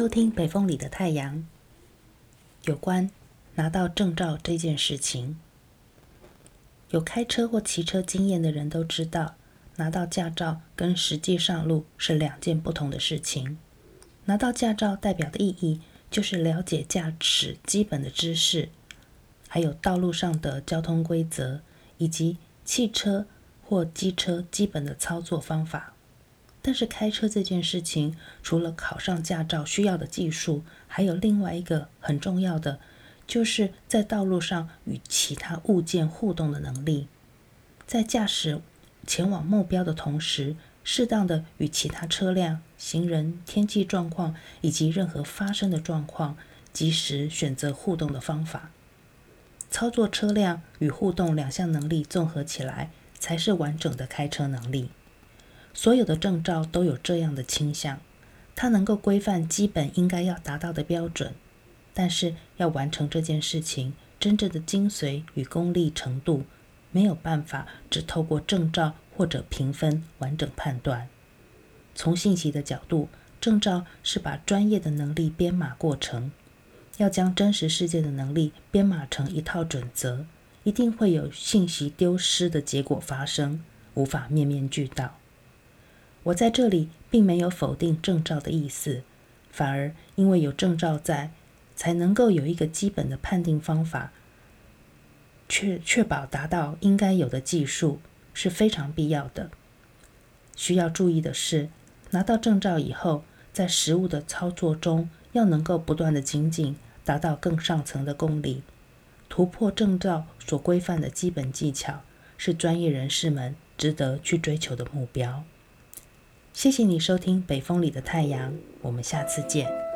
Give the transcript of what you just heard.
收听北风里的太阳。有关拿到证照这件事情，有开车或骑车经验的人都知道，拿到驾照跟实际上路是两件不同的事情。拿到驾照代表的意义，就是了解驾驶基本的知识，还有道路上的交通规则，以及汽车或机车基本的操作方法。但是开车这件事情，除了考上驾照需要的技术，还有另外一个很重要的，就是在道路上与其他物件互动的能力。在驾驶前往目标的同时，适当的与其他车辆、行人、天气状况以及任何发生的状况，及时选择互动的方法。操作车辆与互动两项能力综合起来，才是完整的开车能力。所有的证照都有这样的倾向，它能够规范基本应该要达到的标准，但是要完成这件事情，真正的精髓与功力程度，没有办法只透过证照或者评分完整判断。从信息的角度，证照是把专业的能力编码过程，要将真实世界的能力编码成一套准则，一定会有信息丢失的结果发生，无法面面俱到。我在这里并没有否定证照的意思，反而因为有证照在，才能够有一个基本的判定方法，确确保达到应该有的技术是非常必要的。需要注意的是，拿到证照以后，在实务的操作中要能够不断的精进，达到更上层的功力，突破证照所规范的基本技巧，是专业人士们值得去追求的目标。谢谢你收听《北风里的太阳》，我们下次见。